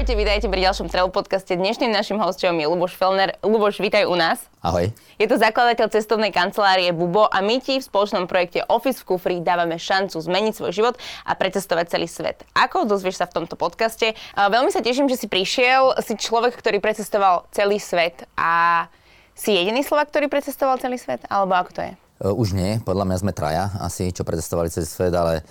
Ahojte, vítajte pri ďalšom Travel podcaste. Dnešným našim hostom je Luboš Felner. Luboš, vítaj u nás. Ahoj. Je to zakladateľ cestovnej kancelárie Bubo a my ti v spoločnom projekte Office v kufri dávame šancu zmeniť svoj život a precestovať celý svet. Ako dozvieš sa v tomto podcaste? Veľmi sa teším, že si prišiel. Si človek, ktorý precestoval celý svet a si jediný Slovak, ktorý precestoval celý svet? Alebo ako to je? Už nie, podľa mňa sme traja asi, čo precestovali celý svet, ale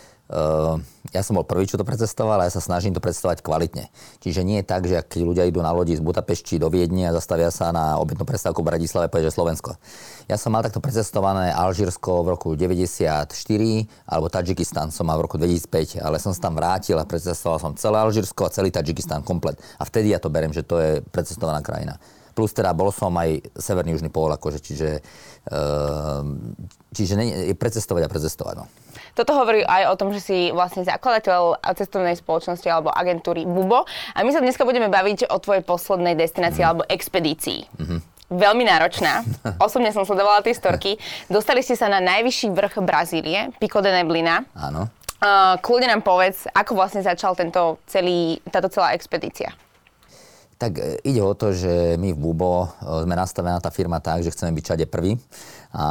ja som bol prvý, čo to precestoval a ja sa snažím to predstavovať kvalitne. Čiže nie je tak, že keď ľudia idú na lodi z Budapešti do Viedne a zastavia sa na objednú prestávku v Bratislave, povedia, Slovensko. Ja som mal takto precestované Alžírsko v roku 94 alebo Tadžikistan som mal v roku 2005, ale som sa tam vrátil a precestoval som celé Alžírsko a celý Tadžikistan komplet. A vtedy ja to beriem, že to je precestovaná krajina. Plus teda bol som aj severný južný pól, akože, čiže, uh, čiže ne, je precestovať a precestovať. No. Toto hovorí aj o tom, že si vlastne zakladateľ cestovnej spoločnosti alebo agentúry Bubo. A my sa dneska budeme baviť o tvojej poslednej destinácii mm. alebo expedícii. Mm-hmm. Veľmi náročná. Osobne som sledovala tie storky. Dostali ste sa na najvyšší vrch Brazílie, Pico de Neblina. Áno. Uh, kľudne nám povedz, ako vlastne začal tento celý, táto celá expedícia. Tak e, ide o to, že my v Bubo e, sme nastavená tá firma tak, že chceme byť všade prvý a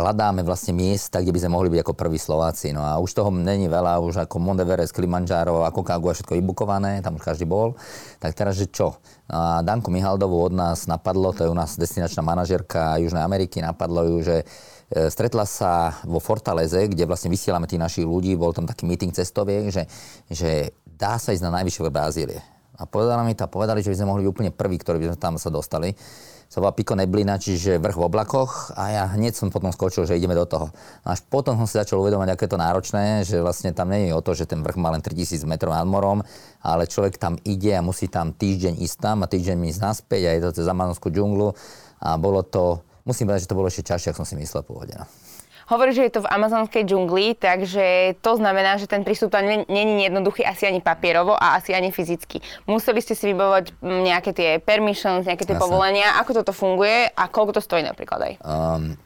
hľadáme vlastne miesta, kde by sme mohli byť ako prví Slováci. No a už toho není veľa, už ako Monteveres, Kilimanjaro, ako Kagua, všetko vybukované, tam už každý bol. Tak teraz, že čo? A Danku Mihaldovú od nás napadlo, to je u nás destinačná manažerka Južnej Ameriky, napadlo ju, že e, stretla sa vo Fortaleze, kde vlastne vysielame tých našich ľudí, bol tam taký meeting cestoviek, že, že dá sa ísť na najvyššie Brazílie a povedali mi to, povedali, že by sme mohli byť úplne prví, ktorí by sme tam sa dostali. To bola Pico Neblina, čiže vrch v oblakoch a ja hneď som potom skočil, že ideme do toho. No až potom som si začal uvedomať, aké je to náročné, že vlastne tam nie je o to, že ten vrch má len 3000 metrov nad morom, ale človek tam ide a musí tam týždeň ísť tam a týždeň ísť naspäť a je to cez Amazonskú džunglu a bolo to, musím povedať, že to bolo ešte ťažšie, ako som si myslel pôvodne. Hovorí, že je to v amazonskej džungli, takže to znamená, že ten prístup tam není jednoduchý asi ani papierovo a asi ani fyzicky. Museli ste si vybavovať nejaké tie permissions, nejaké tie Jasne. povolenia. Ako toto funguje a koľko to stojí napríklad aj? Um,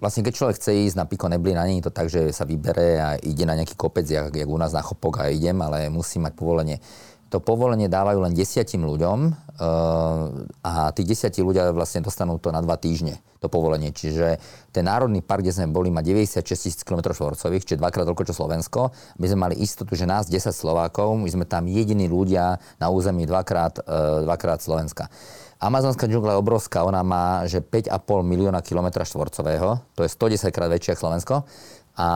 vlastne keď človek chce ísť na Piko Neblina, nie je to tak, že sa vybere a ide na nejaký kopec, jak, jak u nás na Chopok a idem, ale musí mať povolenie to povolenie dávajú len desiatim ľuďom uh, a tí desiatí ľudia vlastne dostanú to na dva týždne, to povolenie. Čiže ten národný park, kde sme boli, má 96 tisíc km štvorcových, čiže dvakrát toľko čo Slovensko. My sme mali istotu, že nás 10 Slovákov, my sme tam jediní ľudia na území dvakrát, uh, dvakrát Slovenska. Amazonská džungla je obrovská, ona má že 5,5 milióna km štvorcového, to je 110 krát väčšie ako Slovensko. A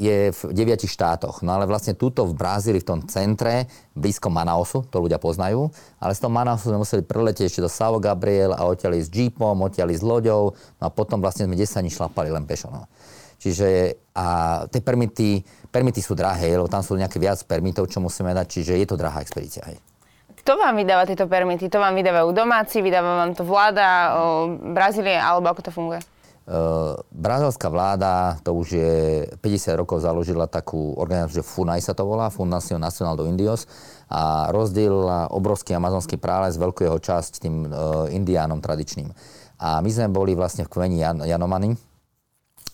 je v deviatich štátoch. No ale vlastne túto v Brazílii, v tom centre, blízko Manausu, to ľudia poznajú, ale z toho Manausu sme museli preletieť ešte do São Gabriel a odtiaľ s jeepom, odtiaľ s loďou, no a potom vlastne sme 10 dní šlapali len pešo. No. Čiže a tie permity, permity sú drahé, lebo tam sú nejaké viac permitov, čo musíme dať, čiže je to drahá expedícia. Hej. Kto vám vydáva tieto permity? To vám vydávajú domáci, vydáva vám to vláda, Brazílie, alebo ako to funguje? Uh, brazilská vláda, to už je 50 rokov založila takú organizáciu, že FUNAI sa to volá, Fundación Nacional do Indios a rozdielila obrovský amazonský prales, veľkú jeho časť tým uh, indiánom tradičným. A my sme boli vlastne v kmeni Jan- Janomany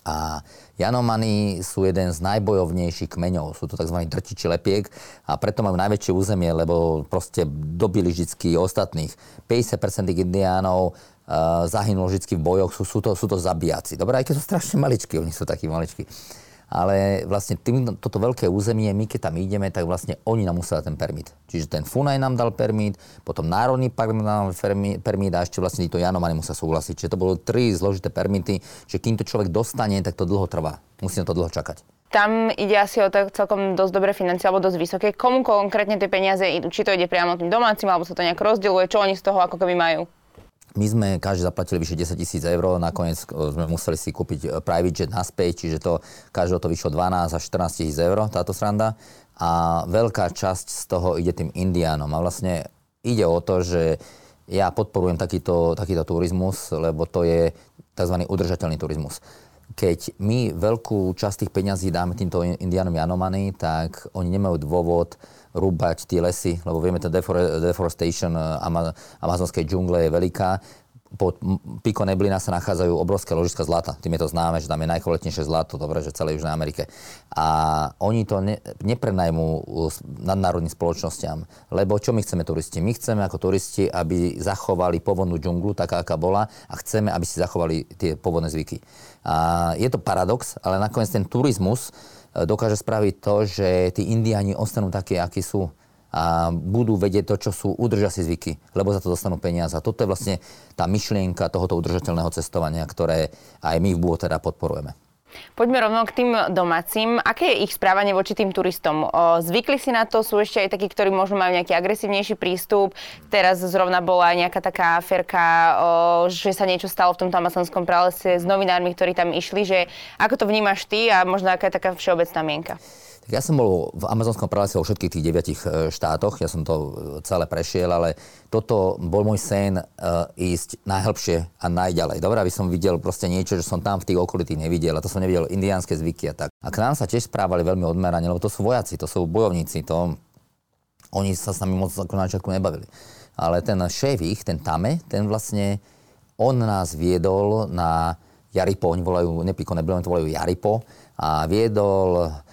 a Janomany sú jeden z najbojovnejších kmeňov. Sú to tzv. drtiči lepiek a preto majú najväčšie územie, lebo proste dobili vždy ostatných. 50% tých indiánov zahynulo vždy v bojoch, sú, sú, to, sú to zabíjaci. Dobre, aj keď sú strašne maličkí, oni sú takí maličkí. Ale vlastne tým, toto veľké územie, my keď tam ideme, tak vlastne oni nám musia ten permit. Čiže ten Funaj nám dal permit, potom Národný park nám dal permit a ešte vlastne to Janomani musia súhlasiť. Čiže to bolo tri zložité permity, že kým to človek dostane, tak to dlho trvá. Musí na to dlho čakať. Tam ide asi o to celkom dosť dobré financie alebo dosť vysoké. Komu konkrétne tie peniaze idú? Či to ide priamo tým domácim, alebo sa to nejak rozdieluje? Čo oni z toho ako keby majú? My sme každý zaplatili vyše 10 tisíc eur, nakoniec e, sme museli si kúpiť e, private jet naspäť, čiže to každého to vyšlo 12 až 14 tisíc eur, táto sranda. A veľká časť z toho ide tým indiánom. A vlastne ide o to, že ja podporujem takýto, takýto turizmus, lebo to je tzv. udržateľný turizmus. Keď my veľkú časť tých peňazí dáme týmto indiánom Janomany, tak oni nemajú dôvod rúbať tie lesy, lebo vieme, tá deforestation eh, amazonskej džungle je veľká. pod Pico Neblina sa nachádzajú obrovské ložiska zlata. Tým je to známe, že tam je najkvalitnejšie zlato, dobre, že celej Južnej Amerike. A oni to ne, neprenajmú nadnárodným spoločnosťam, lebo čo my chceme turisti? My chceme ako turisti, aby zachovali pôvodnú džunglu, taká, aká bola, a chceme, aby si zachovali tie pôvodné zvyky. A je to paradox, ale nakoniec ten turizmus dokáže spraviť to, že tí indiani ostanú takí, akí sú a budú vedieť to, čo sú, udržia si zvyky, lebo za to dostanú peniaze. A toto je vlastne tá myšlienka tohoto udržateľného cestovania, ktoré aj my v BUO teda podporujeme. Poďme rovno k tým domácim. Aké je ich správanie voči tým turistom? Zvykli si na to? Sú ešte aj takí, ktorí možno majú nejaký agresívnejší prístup? Teraz zrovna bola nejaká taká aferka, že sa niečo stalo v tomto amazonskom pralese s novinármi, ktorí tam išli. Že ako to vnímaš ty a možno aká je taká všeobecná mienka? Tak ja som bol v amazonskom pralese vo všetkých tých deviatich e, štátoch, ja som to e, celé prešiel, ale toto bol môj sen uh, ísť najhlbšie a najďalej. Dobre, aby som videl proste niečo, že som tam v tých okolitých nevidel a to som nevidel indiánske zvyky a tak. A k nám sa tiež správali veľmi odmerane, lebo to sú vojaci, to sú bojovníci, to oni sa s nami moc ako na začiatku nebavili. Ale ten šéf ich, ten Tame, ten vlastne, on nás viedol na Jaripo, oni volajú, nepíko nebolo, to volajú Jaripo, a viedol E,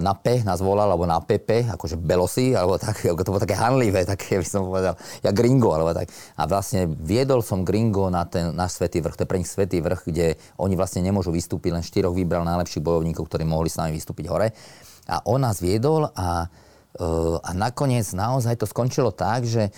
na P nás volal, alebo na Pepe, akože Belosi, alebo tak, to bolo také hanlivé, také by som povedal, ja Gringo, alebo tak. A vlastne viedol som Gringo na ten náš svetý vrch, to je pre nich svetý vrch, kde oni vlastne nemôžu vystúpiť, len štyroch vybral najlepších bojovníkov, ktorí mohli s nami vystúpiť hore. A on nás viedol a, e, a nakoniec naozaj to skončilo tak, že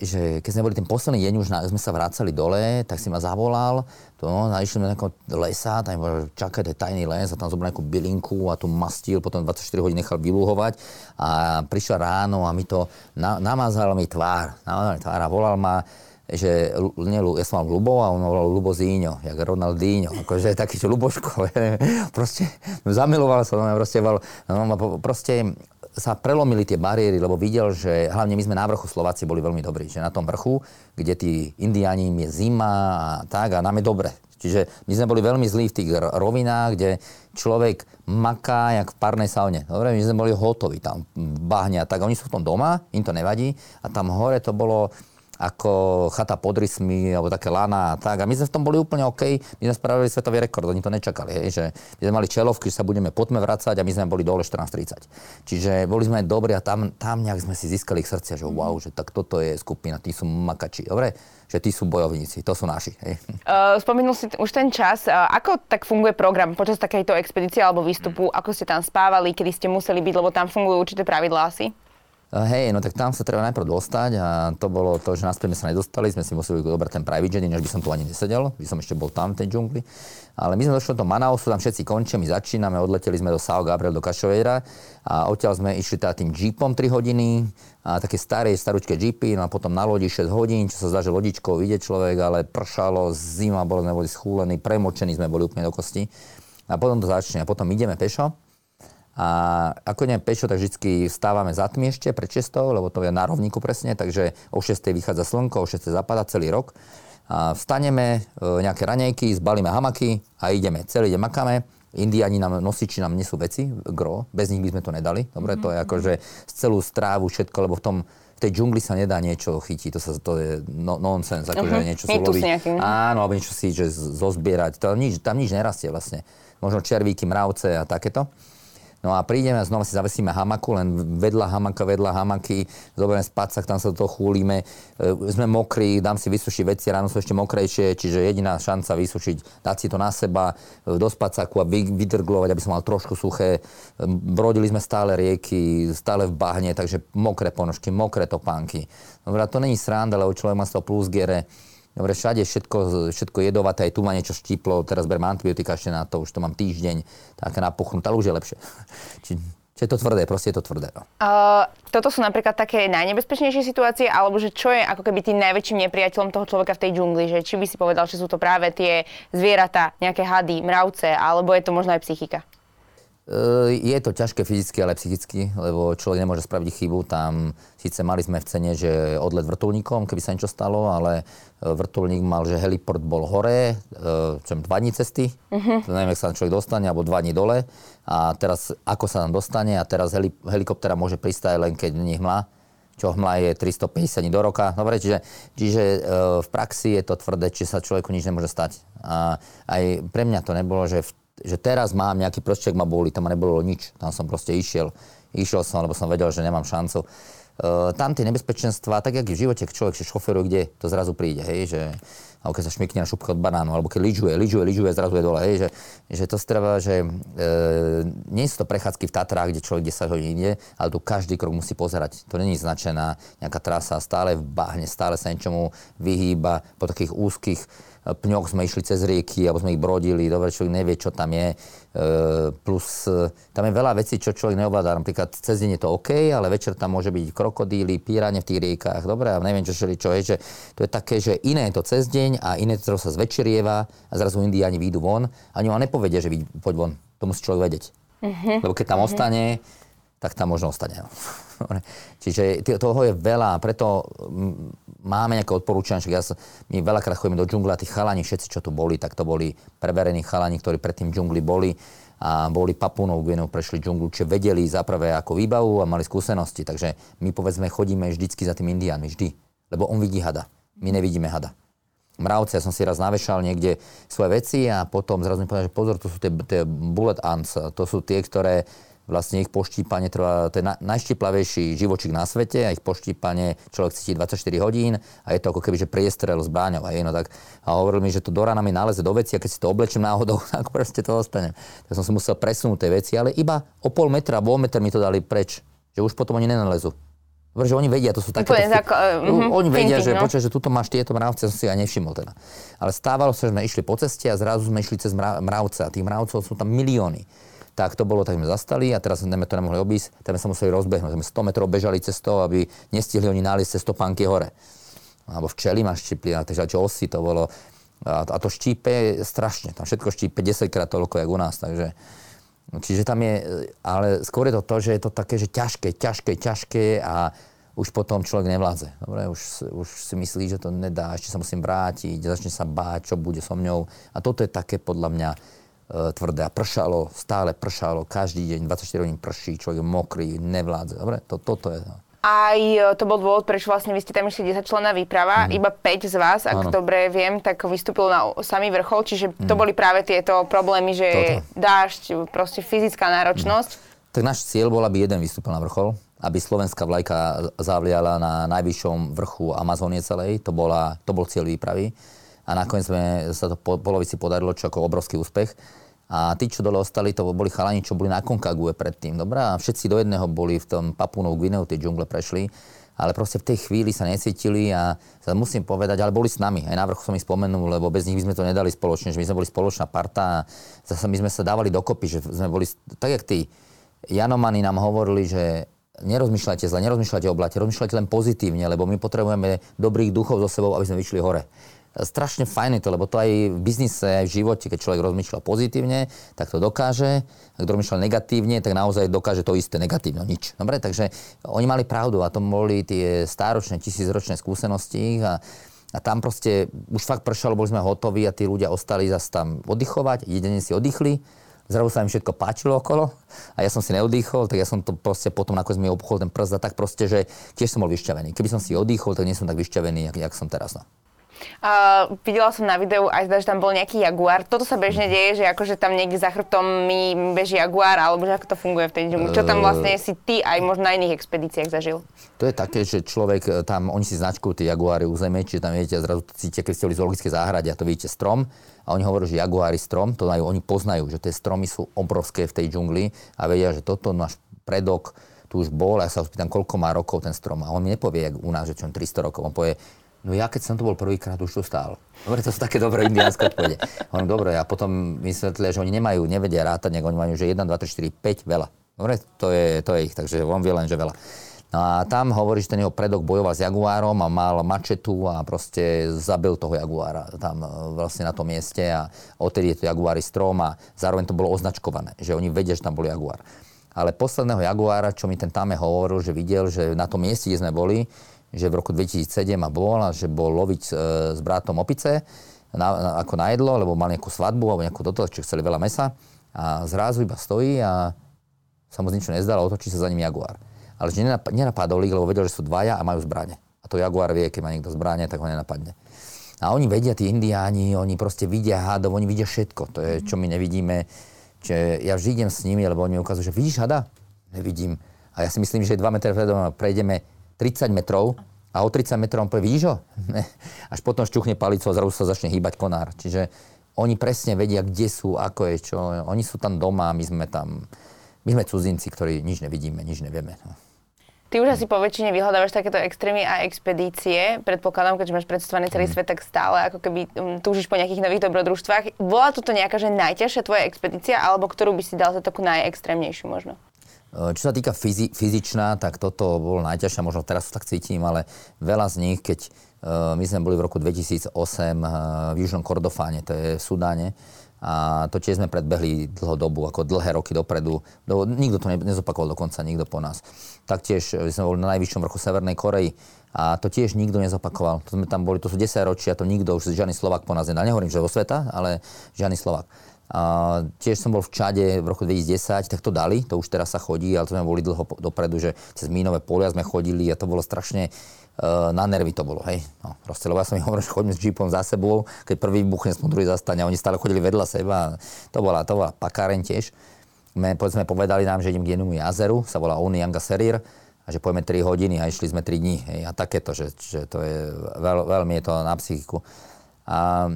že keď sme boli ten posledný deň, už na, sme sa vracali dole, tak si ma zavolal, to, no, išli sme do lesa, tam bol čakať tajný les a tam zobral nejakú bylinku a tu mastil, potom 24 hodín nechal vylúhovať a prišiel ráno a mi to na, namazal mi tvár, namazal mi tvár a volal ma, že nie, ja som mal Lubo a on volal Lubo Zíňo, jak Ronaldinho, akože taký, čo Luboško, proste zamiloval sa, no, proste, no, proste sa prelomili tie bariéry, lebo videl, že hlavne my sme na vrchu Slováci boli veľmi dobrí, že na tom vrchu, kde tí indiáni je zima a tak a nám je dobre. Čiže my sme boli veľmi zlí v tých rovinách, kde človek maká jak v parnej saune. Dobre, my sme boli hotoví tam, bahňa, tak oni sú v tom doma, im to nevadí a tam hore to bolo, ako chata pod rysmi, alebo také lana a tak. A my sme v tom boli úplne OK. My sme spravili svetový rekord, oni to nečakali. Hej, že my sme mali čelovky, že sa budeme potme vrácať a my sme boli dole 14.30. Čiže boli sme dobrí a tam, tam nejak sme si získali ich srdcia, že wow, že tak toto je skupina, tí sú makači. Dobre? že tí sú bojovníci, to sú naši. Hej. Uh, spomenul si t- už ten čas. Uh, ako tak funguje program počas takejto expedície alebo výstupu? Ako ste tam spávali, kedy ste museli byť, lebo tam fungujú určité pravidlá asi? Hej, no tak tam sa treba najprv dostať a to bolo to, že naspäť sme sa nedostali, sme si museli dobrať ten private jet, než by som tu ani nesedel, by som ešte bol tam v tej džungli. Ale my sme došli do Manausu, tam všetci končia, my začíname, odleteli sme do Sao Gabriel, do Kašoveira a odtiaľ sme išli teda tým jeepom 3 hodiny, a také staré, starúčké jeepy, no a potom na lodi 6 hodín, čo sa zdá, že lodičkou ide človek, ale pršalo, zima, boli sme boli schúlení, premočení sme boli úplne do kosti. A potom to začne, a potom ideme pešo, a ako ideme pešo, tak vždy stávame za tmy ešte pred 6, lebo to je na rovníku presne, takže o 6 vychádza slnko, o 6 zapadá celý rok. A vstaneme, e, nejaké ranejky, zbalíme hamaky a ideme. Celý deň makáme. Indiani nám, nosiči nám nesú veci, gro, bez nich by sme to nedali. Dobre, to je mhm. akože z celú strávu, všetko, lebo v tom v tej džungli sa nedá niečo chytiť, to, sa, to je no, nonsens, akože uh-huh. niečo si loviť. Áno, alebo niečo si že zozbierať, to nič, tam nič nerastie vlastne. Možno červíky, mravce a takéto. No a prídeme a znova si zavesíme hamaku, len vedľa hamaka, vedľa hamaky, zoberieme spacák, tam sa do toho chúlime, e, sme mokrí, dám si vysušiť veci, ráno sú ešte mokrejšie, čiže jediná šanca vysušiť, dať si to na seba, e, do spacáku a vydrglovať, aby som mal trošku suché. E, brodili sme stále rieky, stále v bahne, takže mokré ponožky, mokré topánky. Dobre, to není sranda, lebo človek má z toho plus giere Dobre, všade všetko, všetko jedovaté, aj tu ma niečo štíplo, teraz beriem antibiotika ešte na to, už to mám týždeň, tak napuchnuté, ale už je lepšie. Či, či je to tvrdé, proste je to tvrdé. No. Uh, toto sú napríklad také najnebezpečnejšie situácie, alebo že čo je ako keby tým najväčším nepriateľom toho človeka v tej džungli, že či by si povedal, že sú to práve tie zvieratá, nejaké hady, mravce, alebo je to možno aj psychika? Eh, je to ťažké fyzicky, ale psychicky, lebo človek nemôže spraviť chybu. Tam síce mali sme v cene, že odlet vrtulníkom, keby sa niečo stalo, ale eh, vrtulník mal, že heliport bol hore, čo dva dní cesty, uh-huh. neviem, ak sa človek dostane, alebo dva dní dole. A teraz, ako sa tam dostane, a teraz heli, helikoptera môže pristať len keď nie hmla, čo hmla je 350 dní do roka. Dobre, čiže, čiže e, v praxi je to tvrdé, či sa človeku nič nemôže stať. A aj pre mňa to nebolo, že, v, že teraz mám nejaký prostriek ma boli, tam ma nebolo nič. Tam som proste išiel. Išiel som, lebo som vedel, že nemám šancu. E, tam tie nebezpečenstva, tak jak v živote človek sa šoferuje, kde to zrazu príde, hej, že alebo keď sa šmikne na šupka od banánu, alebo keď lyžuje, lyžuje, lyžuje, zrazu je dole. Hej, že, že to strava, že e, nie sú to prechádzky v Tatrách, kde človek 10 hodín ide, ale tu každý krok musí pozerať. To není značená nejaká trasa, stále v bahne, stále sa niečomu vyhýba po takých úzkých pňoch sme išli cez rieky, alebo sme ich brodili, dobre, človek nevie, čo tam je. E, plus e, tam je veľa vecí, čo človek neovláda. Napríklad cez deň je to OK, ale večer tam môže byť krokodíly, píranie v tých riekách, dobre, a neviem, čo, čo, čo je, že to je také, že iné je to cez deň a iné to sa zvečerieva a zrazu indiáni výjdu von. Ani vám nepovedia, že poď von. To musí človek vedieť. Uh-huh. Lebo keď tam uh-huh. ostane, tak tam možno ostane. No. Čiže toho je veľa, preto máme nejaké odporúčania, že ja sa, my veľakrát chodíme do džungla, tí chalani, všetci, čo tu boli, tak to boli preverení chalani, ktorí predtým džungli boli a boli Papúnou Gvinou, prešli džunglu, čiže vedeli zaprvé ako výbavu a mali skúsenosti. Takže my povedzme chodíme vždycky za tým indiánmi, vždy. Lebo on vidí hada. My nevidíme hada. Mravce, ja som si raz navešal niekde svoje veci a potom zrazu mi povedal, že pozor, to sú tie, tie bullet ants, to sú tie, ktoré vlastne ich poštípanie trvá, to je na, najštiplavejší živočík na svete a ich poštípanie človek cíti 24 hodín a je to ako keby, že priestrel s bráňou. A, no tak, a hovoril mi, že to do rána mi náleze do veci a keď si to oblečím náhodou, tak proste to ostanem. Tak som si musel presunúť tie veci, ale iba o pol metra, o meter mi to dali preč, že už potom oni nenalezu. Dobre, že oni vedia, to sú také... Sú, ako, uh, oni vedia, thinking, že, no? počuaj, že tuto máš tieto mravce, som si aj nevšimol teda. Ale stávalo sa, že sme išli po ceste a zrazu sme išli cez mravce a tých mravcov sú tam milióny tak to bolo, tak sme zastali a teraz sme to nemohli obísť, tak sme sa museli rozbehnúť. Sme 100 metrov bežali cestou, aby nestihli oni nájsť cez stopánky hore. Alebo včeli ma štipli, takže čo osy to bolo. A, a to štípe strašne, tam všetko štípe 10 krát toľko, jak u nás, takže... Čiže tam je, ale skôr je to to, že je to také, že ťažké, ťažké, ťažké a už potom človek nevládze. Dobre, už, už si myslí, že to nedá, ešte sa musím vrátiť, začne sa báť, čo bude so mňou. A toto je také podľa mňa tvrdé a pršalo, stále pršalo, každý deň, 24 hodín prší, človek je mokrý, nevládze. Dobre, to, toto je. Aj e, to bol dôvod, prečo vlastne vy ste tam išli 10 člená výprava, mm. iba 5 z vás, ak ano. dobre viem, tak vystúpilo na samý vrchol, čiže mm. to mhm. boli práve tieto problémy, že Toto. dážď, proste fyzická náročnosť. Mm. Tak náš cieľ bol, aby jeden vystúpil na vrchol, aby slovenská vlajka zavliala na najvyššom vrchu Amazónie celej, to, bola, to bol cieľ výpravy a nakoniec sme, sa to po polovici podarilo, čo ako obrovský úspech. A tí, čo dole ostali, to boli chalani, čo boli na Konkague predtým. Dobre, a všetci do jedného boli v tom Papunov Gvineu, tie džungle prešli. Ale proste v tej chvíli sa necítili a sa musím povedať, ale boli s nami. Aj na vrchu som ich spomenul, lebo bez nich by sme to nedali spoločne, že my sme boli spoločná parta a zase my sme sa dávali dokopy, že sme boli, tak jak tí Janomani nám hovorili, že nerozmýšľajte zle, nerozmýšľajte o blate, rozmýšľajte len pozitívne, lebo my potrebujeme dobrých duchov so sebou, aby sme vyšli hore strašne fajn to, lebo to aj v biznise, aj v živote, keď človek rozmýšľa pozitívne, tak to dokáže. Ak rozmýšľa negatívne, tak naozaj dokáže to isté negatívne, nič. Dobre, takže oni mali pravdu a to boli tie stáročné, tisícročné skúsenosti a, a tam proste už fakt pršalo, boli sme hotoví a tí ľudia ostali zase tam oddychovať, jeden si oddychli, zrazu sa im všetko páčilo okolo a ja som si neodýchol, tak ja som to proste potom nakoniec mi obchol ten prst tak proste, že tiež som bol vyšťavený. Keby som si odýchol, tak nie som tak vyšťavený, jak som teraz. No. Uh, videla som na videu aj že tam bol nejaký jaguár. Toto sa bežne deje, že akože tam niekde za chrbtom mi beží jaguár, alebo že ako to funguje v tej džungli. Čo tam vlastne si ty aj možno na iných expedíciách zažil? To je také, že človek e, tam, oni si značkujú tie jaguáry územie, čiže tam viete, zrazu cítite, keď ste boli zoologické záhrade a to vidíte strom, a oni hovoria, že jaguári strom, to aj oni poznajú, že tie stromy sú obrovské v tej džungli a vedia, že toto náš predok tu už bol a ja sa ho spýtam, koľko má rokov ten strom. A on mi nepovie, jak u nás, že čo 300 rokov. On povie, No ja keď som tu bol prvýkrát, už tu stál. Dobre, to sú také dobré indiánske odpovede. Hovorím, dobre, a potom vysvetlia, že oni nemajú, nevedia rátať, oni majú, že 1, 2, 3, 4, 5, veľa. Dobre, to je, to je ich, takže on vie len, že veľa. No a tam hovorí, že ten jeho predok bojoval s jaguárom a mal mačetu a proste zabil toho jaguára tam e, vlastne na tom mieste a odtedy je to jaguári strom a zároveň to bolo označkované, že oni vedia, že tam bol jaguár. Ale posledného jaguára, čo mi ten Tame hovoril, že videl, že na tom mieste, kde sme boli, že v roku 2007 a bol a že bol loviť e, s bratom opice na, na, ako na jedlo, lebo mal nejakú svadbu alebo nejakú toto, čiže chceli veľa mesa a zrazu iba stojí a sa mu z ničo nezdalo, otočí sa za ním jaguár. ale že nenapadol ich, lebo vedel, že sú dvaja a majú zbrane. A to Jaguar vie, keď má niekto zbrane, tak ho nenapadne. A oni vedia, tí indiáni, oni proste vidia hádov, oni vidia všetko. To je, čo my nevidíme. Čiže ja vždy idem s nimi, lebo oni ukazujú, že vidíš hada? Nevidím. A ja si myslím, že 2 metre predom prejdeme 30 metrov a o 30 metrov on povie, vidíš ho? Až potom šťuchne palicu a zrazu sa začne hýbať konár. Čiže oni presne vedia, kde sú, ako je, čo. Oni sú tam doma, my sme tam, my sme cudzinci, ktorí nič nevidíme, nič nevieme. No. Ty už asi po väčšine vyhľadávaš takéto extrémy a expedície. Predpokladám, keďže máš predstavovaný celý mm. svet, tak stále ako keby um, túžiš po nejakých nových dobrodružstvách. Bola toto nejaká, že najťažšia tvoja expedícia, alebo ktorú by si dal za takú najextrémnejšiu možno? E, čo sa týka fyzi- fyzičná, tak toto bolo najťažšie, možno teraz tak cítim, ale veľa z nich, keď uh, my sme boli v roku 2008 uh, v Južnom Kordofáne, to je v Sudáne, a to tiež sme predbehli dlho dobu, ako dlhé roky dopredu. Do, nikto to ne, nezopakoval dokonca, nikto po nás. Taktiež sme boli na najvyššom vrchu Severnej Koreji a to tiež nikto nezopakoval. To sme tam boli, to sú 10 ročia, to nikto, už žiadny Slovak po nás nedal. Nehovorím, že vo sveta, ale žiadny Slovak. A tiež som bol v Čade v roku 2010, tak to dali, to už teraz sa chodí, ale to sme boli dlho dopredu, že cez mínové polia sme chodili a to bolo strašne na nervy to bolo, hej. No, proste, lebo ja som im hovoril, že chodíme s jeepom za sebou, keď prvý vybuchne, som druhý zastane a oni stále chodili vedľa seba. To bola, to bola pakáren tiež. My, povedzme, povedali nám, že idem k jednému jazeru, sa volá Unianga Serir, a že pojeme 3 hodiny a išli sme 3 dní. Hej, a takéto, že, že to je, veľ, veľmi je to na psychiku. A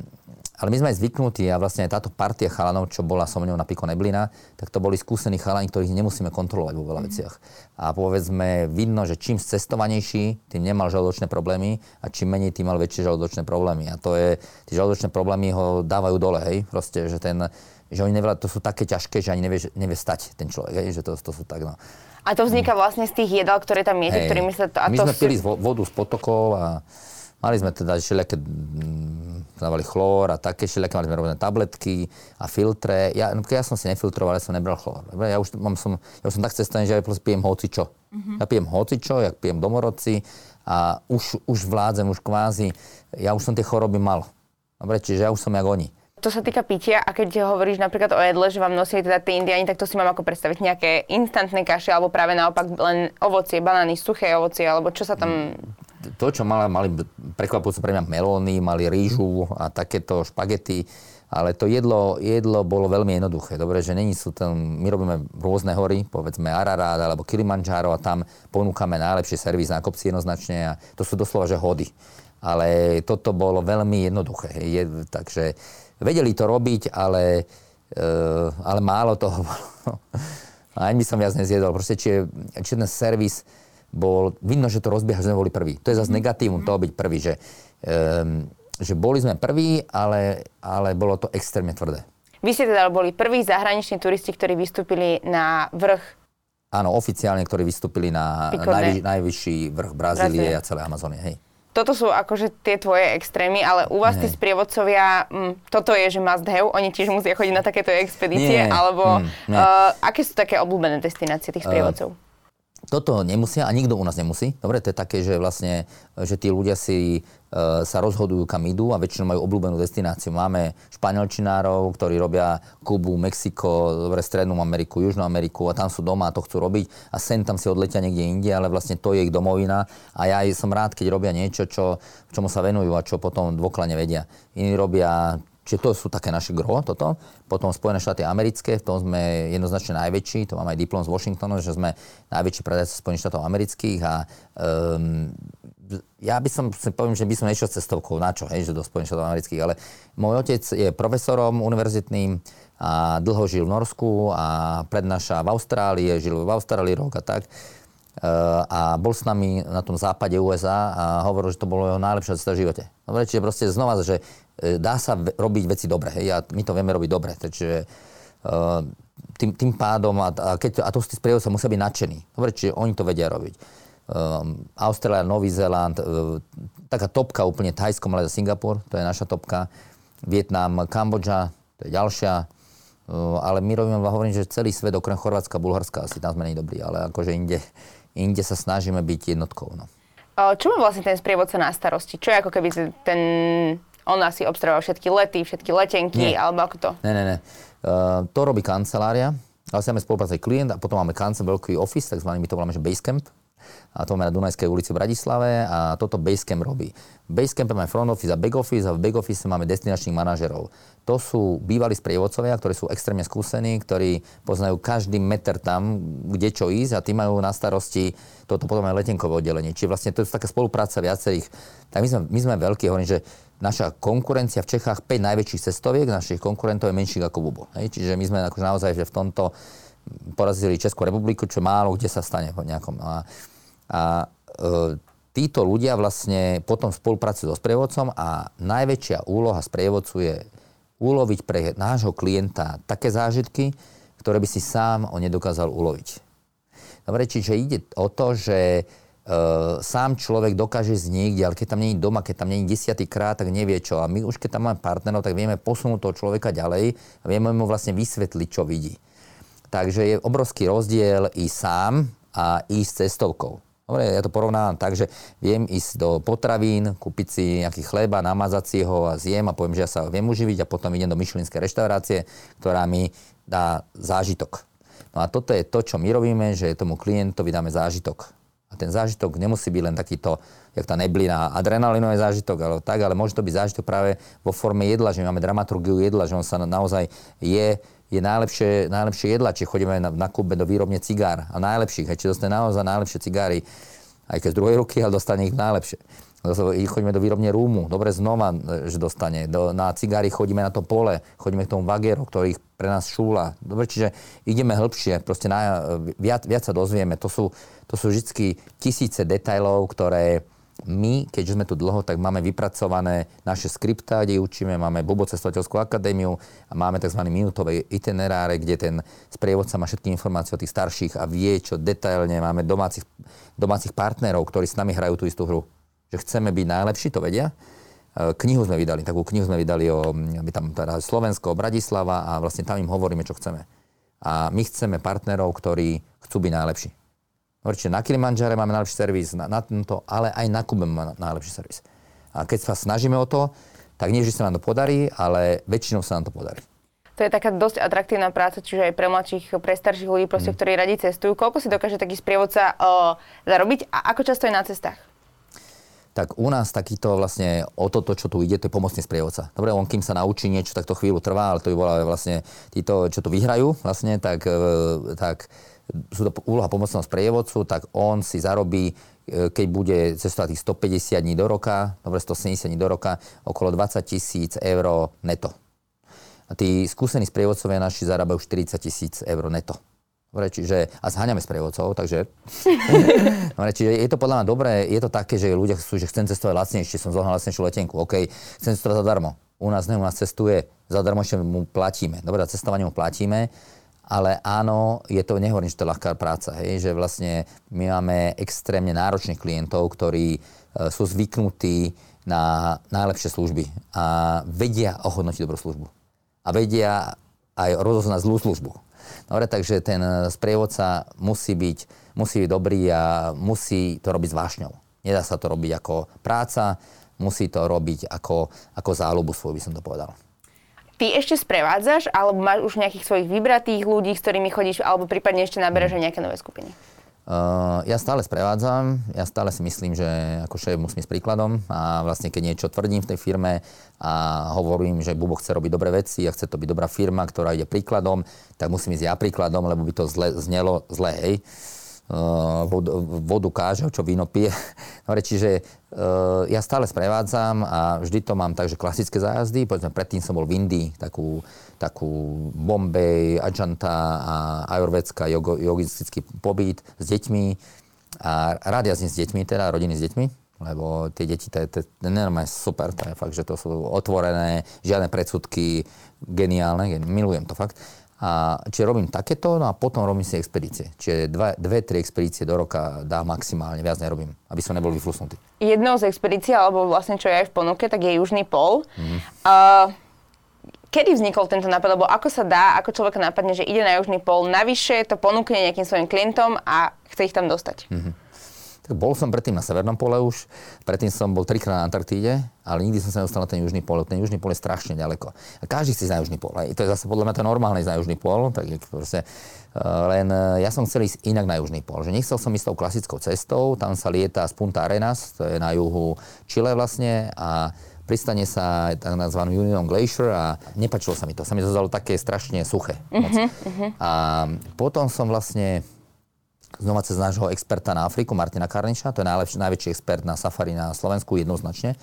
ale my sme aj zvyknutí a vlastne aj táto partia chalanov, čo bola so mnou na Piko Neblina, tak to boli skúsení chalani, ktorých nemusíme kontrolovať vo veľa mhm. veciach. A povedzme, vidno, že čím cestovanejší, tým nemal žalúdočné problémy a čím menej, tým mal väčšie žalúdočné problémy. A to je, tie žalúdočné problémy ho dávajú dole, hej, proste, že ten, že oni nevie, to sú také ťažké, že ani nevie, nevie stať ten človek, hej, že to, to sú tak, no. A to vzniká vlastne z tých jedál, ktoré tam jete, ktorými sa to... A My to sme sú... pili vodu z potokov a Mali sme teda všelijaké, dávali chlór a také všelijaké, mali sme robené tabletky a filtre. Ja, no, ja som si nefiltroval, ja som nebral chlór. Ja už, mám som, ja už som tak cestovaný, že ja pijem hocičo. Uh-huh. Ja pijem hocičo, ja pijem domorodci a už, už vládzem, už kvázi, ja už som tie choroby mal. Dobre, čiže ja už som jak oni. To sa týka pitia a keď hovoríš napríklad o jedle, že vám nosili teda tí indiani, tak to si mám ako predstaviť nejaké instantné kaše alebo práve naopak len ovocie, banány, suché ovocie alebo čo sa tam... To, čo mali, mali prekvapujúce pre mňa melóny, mali rýžu a takéto špagety, ale to jedlo, jedlo bolo veľmi jednoduché. Dobre, že není sú tam, my robíme rôzne hory, povedzme Ararat alebo Kilimanjaro a tam ponúkame najlepšie servis na kopci jednoznačne a to sú doslova, že hody. Ale toto bolo veľmi jednoduché. Je, takže Vedeli to robiť, ale, uh, ale málo toho bolo. Ani by som viac nezjedol. Proste, či, či ten servis bol, vidno, že to rozbieha, že sme boli prví. To je zase negatívum toho byť prvý, že, um, že boli sme prví, ale, ale bolo to extrémne tvrdé. Vy ste teda boli prví zahraniční turisti, ktorí vystúpili na vrch Áno, oficiálne, ktorí vystúpili na najvyš, najvyšší vrch Brazílie a celé Amazónie. Hej toto sú akože tie tvoje extrémy, ale u vás tí sprievodcovia, m, mm, toto je, že must have, oni tiež musia chodiť na takéto expedície, Nie. alebo mm, uh, aké sú také obľúbené destinácie tých sprievodcov? Uh, toto nemusia a nikto u nás nemusí. Dobre, to je také, že vlastne, že tí ľudia si uh, sa rozhodujú, kam idú a väčšinou majú obľúbenú destináciu. Máme španielčinárov, ktorí robia Kubu, Mexiko, dobre, Strednú Ameriku, Južnú Ameriku a tam sú doma a to chcú robiť a sen tam si odletia niekde inde, ale vlastne to je ich domovina a ja som rád, keď robia niečo, čo, čomu sa venujú a čo potom dôkladne vedia. Iní robia Čiže to sú také naše gro, toto. Potom Spojené štáty americké, v tom sme jednoznačne najväčší, to mám aj diplom z Washingtonu, že sme najväčší predajca Spojených štátov amerických a um, ja by som, poviem, že by som nešiel cestovkou, na čo, hej, že do Spojených štátov amerických, ale môj otec je profesorom univerzitným a dlho žil v Norsku a prednáša v Austrálii, žil v Austrálii rok a tak. Uh, a bol s nami na tom západe USA a hovoril, že to bolo jeho najlepšia cesta v živote. Dobre, čiže proste znova, že dá sa robiť veci dobre. Hej, a my to vieme robiť dobre. Takže uh, tým, tým pádom, a, a, keď, a to tí sprievodcovia musia byť nadšení. Dobre, čiže oni to vedia robiť. Um, Austrália, Nový Zéland, uh, taká topka úplne Thajsko, Malézia, Singapur, to je naša topka. Vietnam, Kambodža, to je ďalšia. Uh, ale my robíme, hovorím, že celý svet, okrem Chorvátska, Bulharska, asi tam sme dobrí, ale akože inde, inde sa snažíme byť jednotkou. No. Čo má vlastne ten sprievodca na starosti? Čo je ako keby ten on asi obstaráva všetky lety, všetky letenky, nie. alebo ako to? Ne, ne, ne. Uh, to robí kancelária. Vlastne máme spolupráce klient a potom máme kancel, veľký office, takzvaný, my to voláme, že Basecamp, a to máme na Dunajskej ulici v Bratislave a toto Basecamp robí. Basecamp máme front office a back office a v back office máme destinačných manažerov. To sú bývalí sprievodcovia, ktorí sú extrémne skúsení, ktorí poznajú každý meter tam, kde čo ísť a tí majú na starosti toto potom aj letenkové oddelenie. Čiže vlastne to je taká spolupráca viacerých. Tak my sme, my sme veľkí, hovorím, že naša konkurencia v Čechách, 5 najväčších cestoviek našich konkurentov je menších ako Bubo. Hej? Čiže my sme akože naozaj že v tomto porazili Českú republiku, čo málo kde sa stane po nejakom. A, a e, títo ľudia vlastne potom spolupracujú so sprievodcom a najväčšia úloha sprievodcu je uloviť pre nášho klienta také zážitky, ktoré by si sám on nedokázal uloviť. Dobre, čiže ide o to, že e, sám človek dokáže z niekde, ale keď tam není doma, keď tam není desiatý krát, tak nevie čo. A my už keď tam máme partnerov, tak vieme posunúť toho človeka ďalej a vieme mu vlastne vysvetliť, čo vidí. Takže je obrovský rozdiel i sám a ísť cestovkou. Dobre, ja to porovnávam tak, že viem ísť do potravín, kúpiť si nejaký chleba, namazať si ho a zjem a poviem, že ja sa viem uživiť a potom idem do myšlinskej reštaurácie, ktorá mi dá zážitok. No a toto je to, čo my robíme, že tomu klientovi dáme zážitok. A ten zážitok nemusí byť len takýto, jak tá neblina, adrenalinový zážitok, ale tak, ale môže to byť zážitok práve vo forme jedla, že máme dramaturgiu jedla, že on sa naozaj je je najlepšie, najlepšie jedla, či chodíme na, na kúbe do výrobne cigár a najlepších, či dostane naozaj najlepšie cigáry, aj keď z druhej ruky, ale dostane ich najlepšie. Chodíme do výrobne rúmu, dobre znova, že dostane. Do, na cigári chodíme na to pole, chodíme k tomu vagéru, ktorý ich pre nás šúla. Dobre, čiže ideme hĺbšie, proste na, viac, viac sa dozvieme. To sú, to sú vždy tisíce detajlov, ktoré, my, keďže sme tu dlho, tak máme vypracované naše skripta, kde učíme, máme Bubo cestovateľskú akadémiu a máme tzv. minútové itineráre, kde ten sprievodca má všetky informácie o tých starších a vie, čo detailne máme domácich, domácich partnerov, ktorí s nami hrajú tú istú hru. Že chceme byť najlepší, to vedia. E, knihu sme vydali, takú knihu sme vydali o tam teda Slovensko, Bratislava a vlastne tam im hovoríme, čo chceme. A my chceme partnerov, ktorí chcú byť najlepší. Určite na Kilimanjare máme najlepší servis, na, na tento, ale aj na Kube máme najlepší servis. A keď sa snažíme o to, tak nie vždy sa nám to podarí, ale väčšinou sa nám to podarí. To je taká dosť atraktívna práca, čiže aj pre mladších, pre starších ľudí, proste, mm. ktorí radi cestujú. Koľko si dokáže taký sprievodca uh, zarobiť a ako často je na cestách? tak u nás takýto vlastne o toto, čo tu ide, to je pomocný sprievodca. Dobre, on kým sa naučí niečo, tak to chvíľu trvá, ale to by bola vlastne títo, čo tu vyhrajú, vlastne, tak, e, tak sú to úloha pomocného sprievodcu, tak on si zarobí, e, keď bude cestovať tých 150 dní do roka, dobre 170 dní do roka, okolo 20 tisíc eur neto. A tí skúsení sprievodcovia naši zarábajú 40 tisíc eur neto. Dobre, čiže, a zháňame sprievodcov, takže... Dobre, čiže je to podľa mňa dobré, je to také, že ľudia sú, že chcem cestovať lacnejšie, som zohnal lacnejšiu letenku, OK, chcem cestovať zadarmo. U nás ne, u nás cestuje zadarmo, ešte mu platíme. Dobre, za cestovanie mu platíme, ale áno, je to, nehovorím, že to je ľahká práca, hej, že vlastne my máme extrémne náročných klientov, ktorí e, sú zvyknutí na najlepšie služby a vedia ohodnotiť dobrú službu. A vedia aj rozoznať zlú službu. Dobre, takže ten sprievodca musí byť, musí byť dobrý a musí to robiť s vášňou. Nedá sa to robiť ako práca, musí to robiť ako, ako záľubu svoj, by som to povedal. Ty ešte sprevádzaš, alebo máš už nejakých svojich vybratých ľudí, s ktorými chodíš, alebo prípadne ešte naberáš aj nejaké nové skupiny? Uh, ja stále sprevádzam, ja stále si myslím, že ako šéf musím ísť príkladom a vlastne keď niečo tvrdím v tej firme a hovorím, že Bubo chce robiť dobré veci a chce to byť dobrá firma, ktorá ide príkladom, tak musím ísť ja príkladom, lebo by to zle, znelo zle, hej. Uh, vodu, vodu káže, čo víno pije. Dobre, čiže uh, ja stále sprevádzam a vždy to mám tak, že klasické zájazdy, povedzme predtým som bol v Indii, takú, takú Bombay, Ajanta a ajurvedská jogistický pobyt s deťmi a rád jazdím s deťmi, teda rodiny s deťmi, lebo tie deti, to je, to je normálne super, to je fakt, že to sú otvorené, žiadne predsudky, geniálne, milujem to fakt. A, čiže robím takéto, no a potom robím si expedície. Čiže dva, dve, tri expedície do roka dá maximálne, viac nerobím, aby som nebol vyflusnutý. Jednou z expedícií, alebo vlastne čo je aj v ponuke, tak je Južný pol. Mm. Uh, kedy vznikol tento nápad, lebo ako sa dá, ako človek napadne, že ide na Južný pol, navyše to ponúkne nejakým svojim klientom a chce ich tam dostať? Mm-hmm. Tak bol som predtým na Severnom pole už, predtým som bol trikrát na Antarktíde, ale nikdy som sa nedostal na ten južný pol. Ten južný pol je strašne ďaleko. A každý chce ísť na južný pol. Hej. To je zase podľa mňa to normálne ísť na južný pol, tak proste, uh, len uh, ja som chcel ísť inak na južný pol. Že nechcel som ísť tou klasickou cestou, tam sa lieta z Punta Arenas, to je na juhu Chile vlastne, a pristane sa tak nazvanú Union Glacier a nepačilo sa mi to. Sa mi to zdalo také strašne suché. Uh-huh, uh-huh. A potom som vlastne znova cez nášho experta na Afriku, Martina Karniša, to je najlepší, najväčší expert na safari na Slovensku jednoznačne,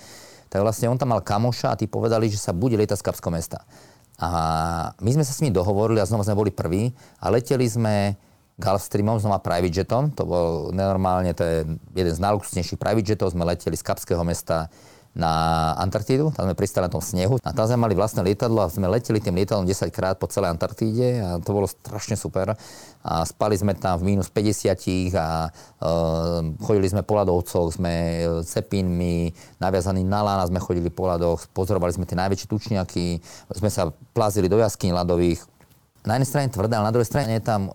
tak vlastne on tam mal kamoša a tí povedali, že sa bude lietať z Kapského mesta. A my sme sa s ním dohovorili a znova sme boli prví a leteli sme Gulfstreamom, znova private jetom, to bol nenormálne, to je jeden z najluxusnejších private jetov, sme leteli z Kapského mesta na Antarktídu, tam sme pristali na tom snehu a tam sme mali vlastné lietadlo a sme leteli tým lietadlom 10 krát po celej Antarktíde a to bolo strašne super. A spali sme tam v mínus 50 a uh, chodili sme po ľadovcoch, sme e, cepinmi, naviazaní na lána sme chodili po ľadoch, pozorovali sme tie najväčšie tučniaky, sme sa plazili do jaskyň ľadových. Na jednej strane tvrdé, ale na druhej strane je tam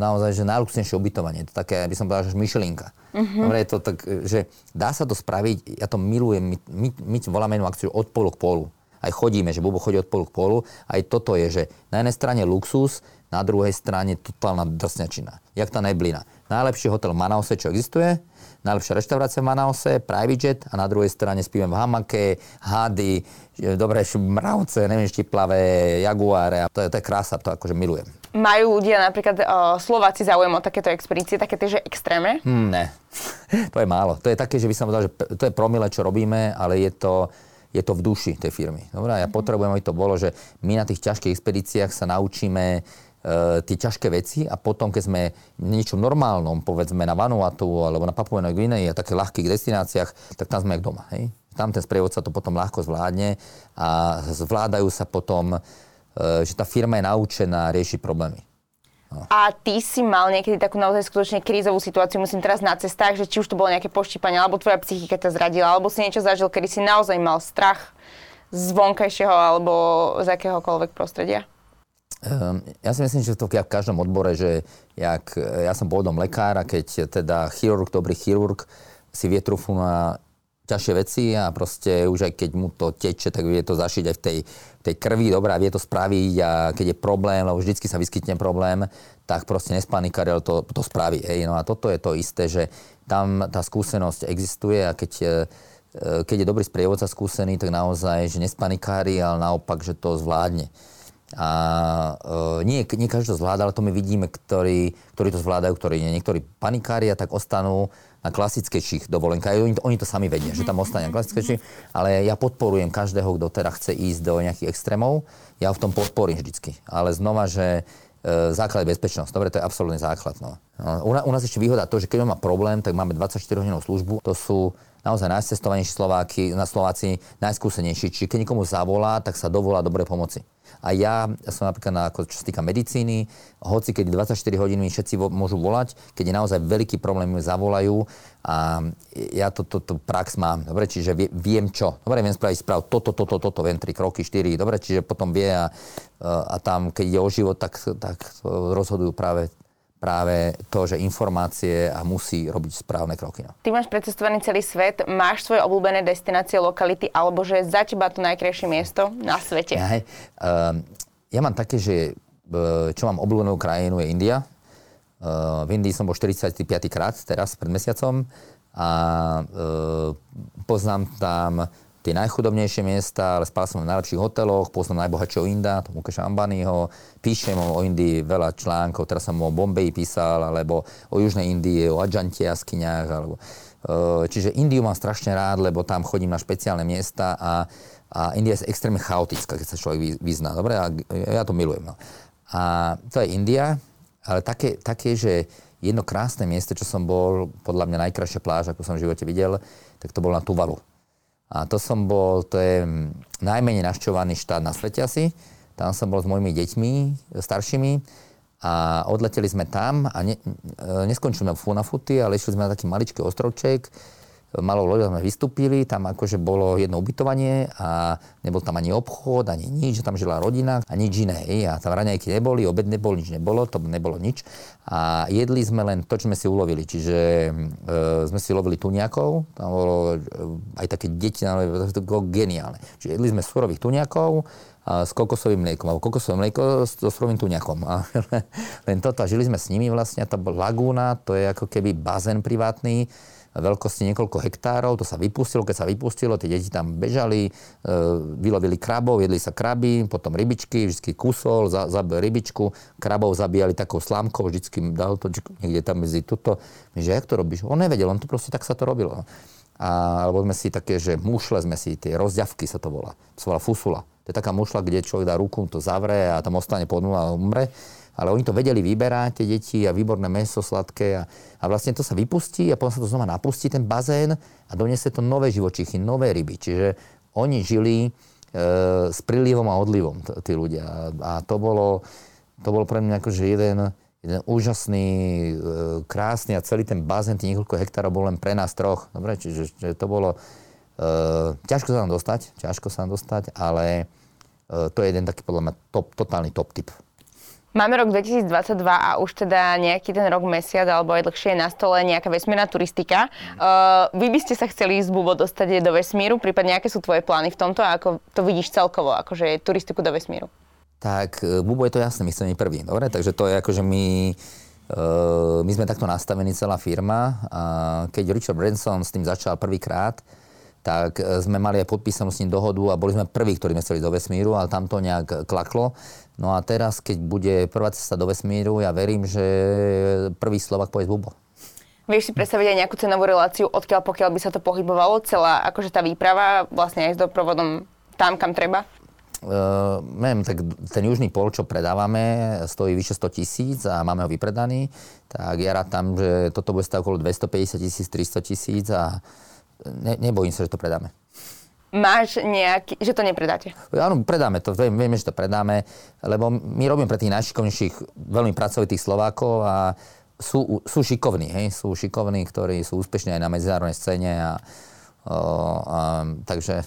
naozaj že najluxnejšie ubytovanie. To také, by som povedal, že myšelinka. Uh-huh. Dobre, je to tak, že dá sa to spraviť, ja to milujem, my, my, my voláme jednu akciu od polu k polu. Aj chodíme, že Bubo chodí od polu k polu. Aj toto je, že na jednej strane luxus, na druhej strane totálna drsňačina. Jak tá neblina. Najlepší hotel v Manaose, čo existuje, najlepšia reštaurácia v Manaose, private jet a na druhej strane spíme v hamake, hady, dobré mravce, neviem, štiplavé, jaguáre. To je, to je krása, to akože milujem. Majú ľudia napríklad uh, Slováci záujem o takéto expedície, také tie, že extrémne? Hmm, ne, to je málo. To je také, že by som povedal, že to je promile, čo robíme, ale je to, je to v duši tej firmy. Dobre, ja potrebujem, aby to bolo, že my na tých ťažkých expedíciách sa naučíme tie ťažké veci a potom, keď sme v niečom normálnom, povedzme na Vanuatu alebo na Papua Novej Gvineji a také ľahkých destináciách, tak tam sme jak doma. Hej? Tam ten sprievodca to potom ľahko zvládne a zvládajú sa potom E, že tá firma je naučená riešiť problémy. No. A ty si mal niekedy takú naozaj skutočne krízovú situáciu, musím teraz na cestách, že či už to bolo nejaké poštípanie, alebo tvoja psychika ťa zradila, alebo si niečo zažil, kedy si naozaj mal strach z vonkajšieho alebo z akéhokoľvek prostredia? Um, ja si myslím, že to v každom odbore, že jak, ja som pôvodom lekár a keď teda chirurg, dobrý chirurg si vie trufu na ťažšie veci a proste už aj keď mu to teče, tak vie to zašiť aj v tej, tej krvi, dobrá, vie to spraviť a keď je problém, lebo vždycky sa vyskytne problém, tak proste nespanikari, ale to, to spraví. Hej. No a toto je to isté, že tam tá skúsenosť existuje a keď, e, keď je dobrý sprievodca skúsený, tak naozaj, že nespanikári, ale naopak, že to zvládne. A uh, nie, nie každý to zvláda, ale to my vidíme, ktorí, ktorí to zvládajú, ktorí nie. Niektorí panikária tak ostanú na klasickejších dovolenkách. Oni to, oni to sami vedia, že tam ostane na klasickejších, ale ja podporujem každého, kto teda chce ísť do nejakých extrémov. Ja v tom podporím vždycky. Ale znova, že e, základ je bezpečnosť. Dobre, to je absolútny základ. No. no u, nás, u nás ešte výhoda to, že keď on má problém, tak máme 24 hodinovú službu. To sú naozaj najcestovanejší Slováci, na Slováci, najskúsenejší. Čiže keď nikomu zavolá, tak sa dovolá dobre pomoci. A ja, som napríklad, na, ako, čo sa týka medicíny, hoci keď 24 hodín mi všetci vo, môžu volať, keď je naozaj veľký problém, mi zavolajú a ja toto to, to prax mám, dobre, čiže vie, viem čo. Dobre, viem spraviť správ toto, toto, toto, viem 3 kroky, 4, dobre, čiže potom vie a, a tam, keď ide o život, tak, tak rozhodujú práve práve to, že informácie a musí robiť správne kroky. No. Ty máš precestovaný celý svet, máš svoje obľúbené destinácie, lokality, alebo že za teba to najkrajšie miesto na svete? Ja, uh, ja mám také, že uh, čo mám obľúbenú krajinu je India. Uh, v Indii som bol 45. krát teraz, pred mesiacom a uh, poznám tam tie najchudobnejšie miesta, ale spal som v najlepších hoteloch, poznám najbohatšieho Inda, to Mukeša Ambaniho, píšem o Indii veľa článkov, teraz som o Bombeji písal, alebo o Južnej Indii, o Adžante jaskyniach, alebo e, Čiže Indiu mám strašne rád, lebo tam chodím na špeciálne miesta a, a India je extrémne chaotická, keď sa človek vyzná. Dobre, a ja to milujem. No. A to je India, ale také, také, že jedno krásne miesto, čo som bol, podľa mňa najkrajšia pláž, ako som v živote videl, tak to bol na Tuvalu. A to som bol, to je najmenej našťovaný štát na svete asi. Tam som bol s mojimi deťmi staršími a odleteli sme tam a ne, e, neskončili sme v Funafuti, ale išli sme na taký maličký ostrovček, malo ľudia sme vystúpili, tam akože bolo jedno ubytovanie a nebol tam ani obchod, ani nič, tam žila rodina a nič iné. A tam raňajky neboli, obed nebol, nič nebolo, to nebolo nič. A jedli sme len to, čo sme si ulovili. Čiže e, sme si lovili tuniakov, tam bolo e, aj také deti, to bolo geniálne. Čiže jedli sme surových tuniakov, a s kokosovým mliekom, alebo kokosové mlieko so surovým tuniakom. A len toto, žili sme s nimi vlastne, to bol lagúna, to je ako keby bazén privátny, veľkosti niekoľko hektárov, to sa vypustilo, keď sa vypustilo, tie deti tam bežali, e, vylovili krabov, jedli sa kraby, potom rybičky, vždy kusol, za, rybičku, krabov zabíjali takou slámkou, vždycky dal to niekde tam medzi tuto. My, že jak to robíš? On nevedel, on to proste tak sa to robilo. A, alebo sme si také, že mušle sme si, tie rozďavky sa to volá. To sa volá fusula. To je taká mušla, kde človek dá ruku, to zavre a tam ostane pod a umre ale oni to vedeli vyberať, tie deti a výborné meso sladké a, a vlastne to sa vypustí a potom sa to znova napustí, ten bazén a doniesie to nové živočichy, nové ryby. Čiže oni žili e, s prílivom a odlivom, t- tí ľudia. A, a to bolo, to bolo pre mňa akože jeden, jeden úžasný, e, krásny a celý ten bazén, tých niekoľko hektárov bol len pre nás troch. Dobre, čiže že to bolo, e, ťažko sa tam dostať, ťažko sa tam dostať, ale e, to je jeden taký podľa mňa top, totálny top tip. Máme rok 2022 a už teda nejaký ten rok, mesiac alebo aj dlhšie je na stole nejaká vesmírna turistika. Uh, vy by ste sa chceli z Bubo dostať do vesmíru, prípadne aké sú tvoje plány v tomto a ako to vidíš celkovo, akože turistiku do vesmíru? Tak e, Bubo je to jasné, my chceme prvý, dobre? Takže to je akože my, uh, my sme takto nastavení celá firma a keď Richard Branson s tým začal prvýkrát, tak sme mali aj podpísanú s ním dohodu a boli sme prví, ktorí sme chceli do vesmíru, ale tam to nejak klaklo. No a teraz, keď bude prvá cesta do vesmíru, ja verím, že prvý Slovak povie Bubo. Vieš si predstaviť aj nejakú cenovú reláciu, odkiaľ pokiaľ by sa to pohybovalo, celá akože tá výprava vlastne aj s doprovodom tam, kam treba? Uh, neviem, tak ten južný pol, čo predávame, stojí vyše 100 tisíc a máme ho vypredaný, tak ja rád tam, že toto bude stať okolo 250 tisíc, 300 tisíc a ne, nebojím sa, že to predáme máš nejaký, že to nepredáte? Áno, predáme to, vieme, že to predáme, lebo my robíme pre tých najšikovnejších, veľmi pracovitých Slovákov a sú, sú šikovní, hej, sú šikovní, ktorí sú úspešní aj na medzinárodnej scéne a, o, a takže...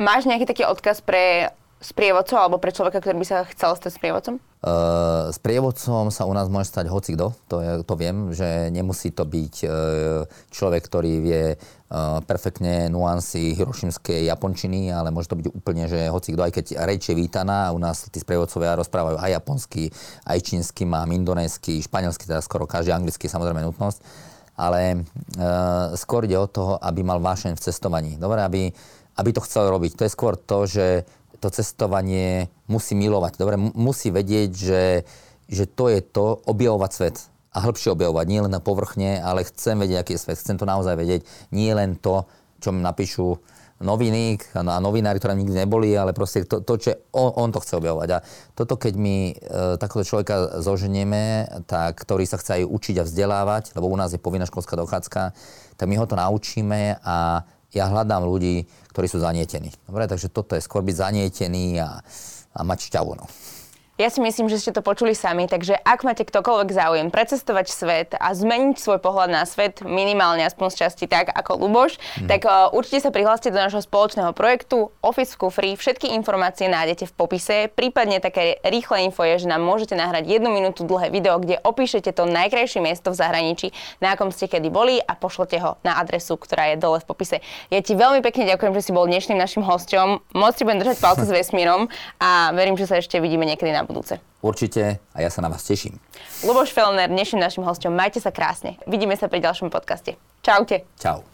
Máš nejaký taký odkaz pre sprievodcov alebo pre človeka, ktorý by sa chcel stať sprievodcom? Uh, sprievodcom sa u nás môže stať hocikto, to, je, to viem, že nemusí to byť uh, človek, ktorý vie uh, perfektne nuancy hirošimskej japončiny, ale môže to byť úplne, že hocikto, aj keď reč je vítaná, u nás tí sprievodcovia rozprávajú aj japonsky, aj čínsky, mám indonésky, španielsky, teda skoro každý anglický, samozrejme nutnosť, ale uh, skôr ide o toho, aby mal vášeň v cestovaní. Dobre, aby, aby to chcel robiť. To je skôr to, že to cestovanie musí milovať. Dobre, musí vedieť, že, že to je to, objavovať svet a hĺbšie objavovať. Nie len na povrchne, ale chcem vedieť, aký je svet. Chcem to naozaj vedieť. Nie len to, čo mi napíšu noviny a novinári, ktoré nikdy neboli, ale proste to, to čo on, on to chce objavovať. A toto, keď my e, takéhoto človeka zoženieme, tak, ktorý sa chce aj učiť a vzdelávať, lebo u nás je povinná školská dochádzka, tak my ho to naučíme a ja hľadám ľudí, ktorí sú zanietení. Dobre, takže toto je skôr byť zanietený a, a mať šťavu. No. Ja si myslím, že ste to počuli sami, takže ak máte ktokoľvek záujem precestovať svet a zmeniť svoj pohľad na svet, minimálne aspoň z časti tak ako Luboš, mm. tak uh, určite sa prihláste do nášho spoločného projektu Office Kufri. Všetky informácie nájdete v popise, prípadne také rýchle info je, že nám môžete nahrať jednu minútu dlhé video, kde opíšete to najkrajšie miesto v zahraničí, na akom ste kedy boli a pošlete ho na adresu, ktorá je dole v popise. Ja ti veľmi pekne ďakujem, že si bol dnešným našim hosťom. Moc ti budem držať palce s vesmírom a verím, že sa ešte vidíme niekedy na budúce. Určite a ja sa na vás teším. Luboš Felner, dnešným našim hostom. Majte sa krásne. Vidíme sa pri ďalšom podcaste. Čaute. Čau.